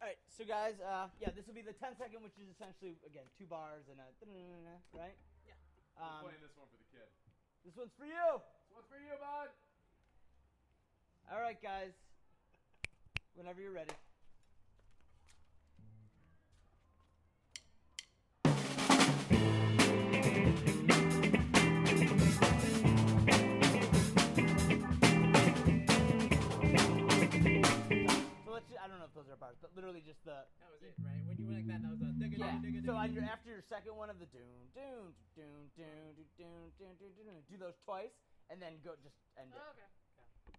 All right, so guys, uh, yeah, this will be the 10 second, which is essentially again two bars and a right. Yeah. I'm Um, playing this one for the kid. this one's for you. This one's for you, bud. All right, guys. Whenever you're ready. Let's. I don't know if those are bars, but literally just the. That was it, right? When you went like that, that was a Yeah. So on your, after your second one of the doon doon doon doon doon doon doon doon, do those twice, and then go just end it. Oh, okay.